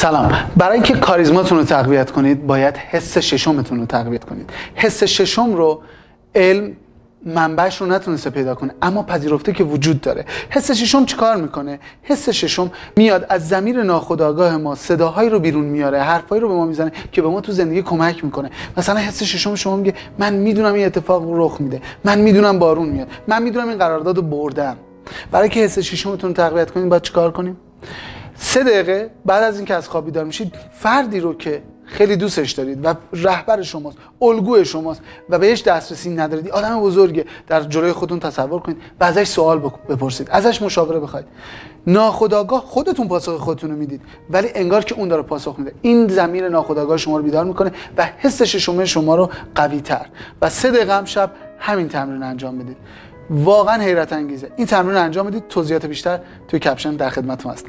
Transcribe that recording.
سلام. برای اینکه کاریزماتون رو تقویت کنید باید حس ششمتون رو تقویت کنید. حس ششم رو علم منبعش رو نتونسته پیدا کنه اما پذیرفته که وجود داره. حس ششم چیکار می‌کنه؟ حس ششم میاد از زمیر ناخودآگاه ما صداهایی رو بیرون میاره حرفایی رو به ما می‌زنه که به ما تو زندگی کمک می‌کنه. مثلا حس ششم شما میگه من می‌دونم این اتفاق رخ میده. من می‌دونم بارون میاد. من می‌دونم این قرارداد رو بردم. برای که حس ششمتون تقویت کنید باید چیکار کنیم؟ سه دقیقه بعد از اینکه از خواب بیدار میشید فردی رو که خیلی دوستش دارید و رهبر شماست الگوی شماست و بهش دسترسی ندارید آدم بزرگه. در جلوی خودتون تصور کنید و ازش سوال بپرسید. ازش مشاوره بخواید. ناخداگاه خودتون پاسخ خودتون رو می‌دید ولی انگار که اون داره پاسخ میده. این زمیر ناخداگاه شما رو بیدار می‌کنه و حس شما شما رو قوی تر و سه دقیقه هم شب همین تمرین انجام بدید واقعا حیرت انگیزه. این تمرین انجام بدید توضیحات بیشتر توی کپشن در خدمتتون هستم.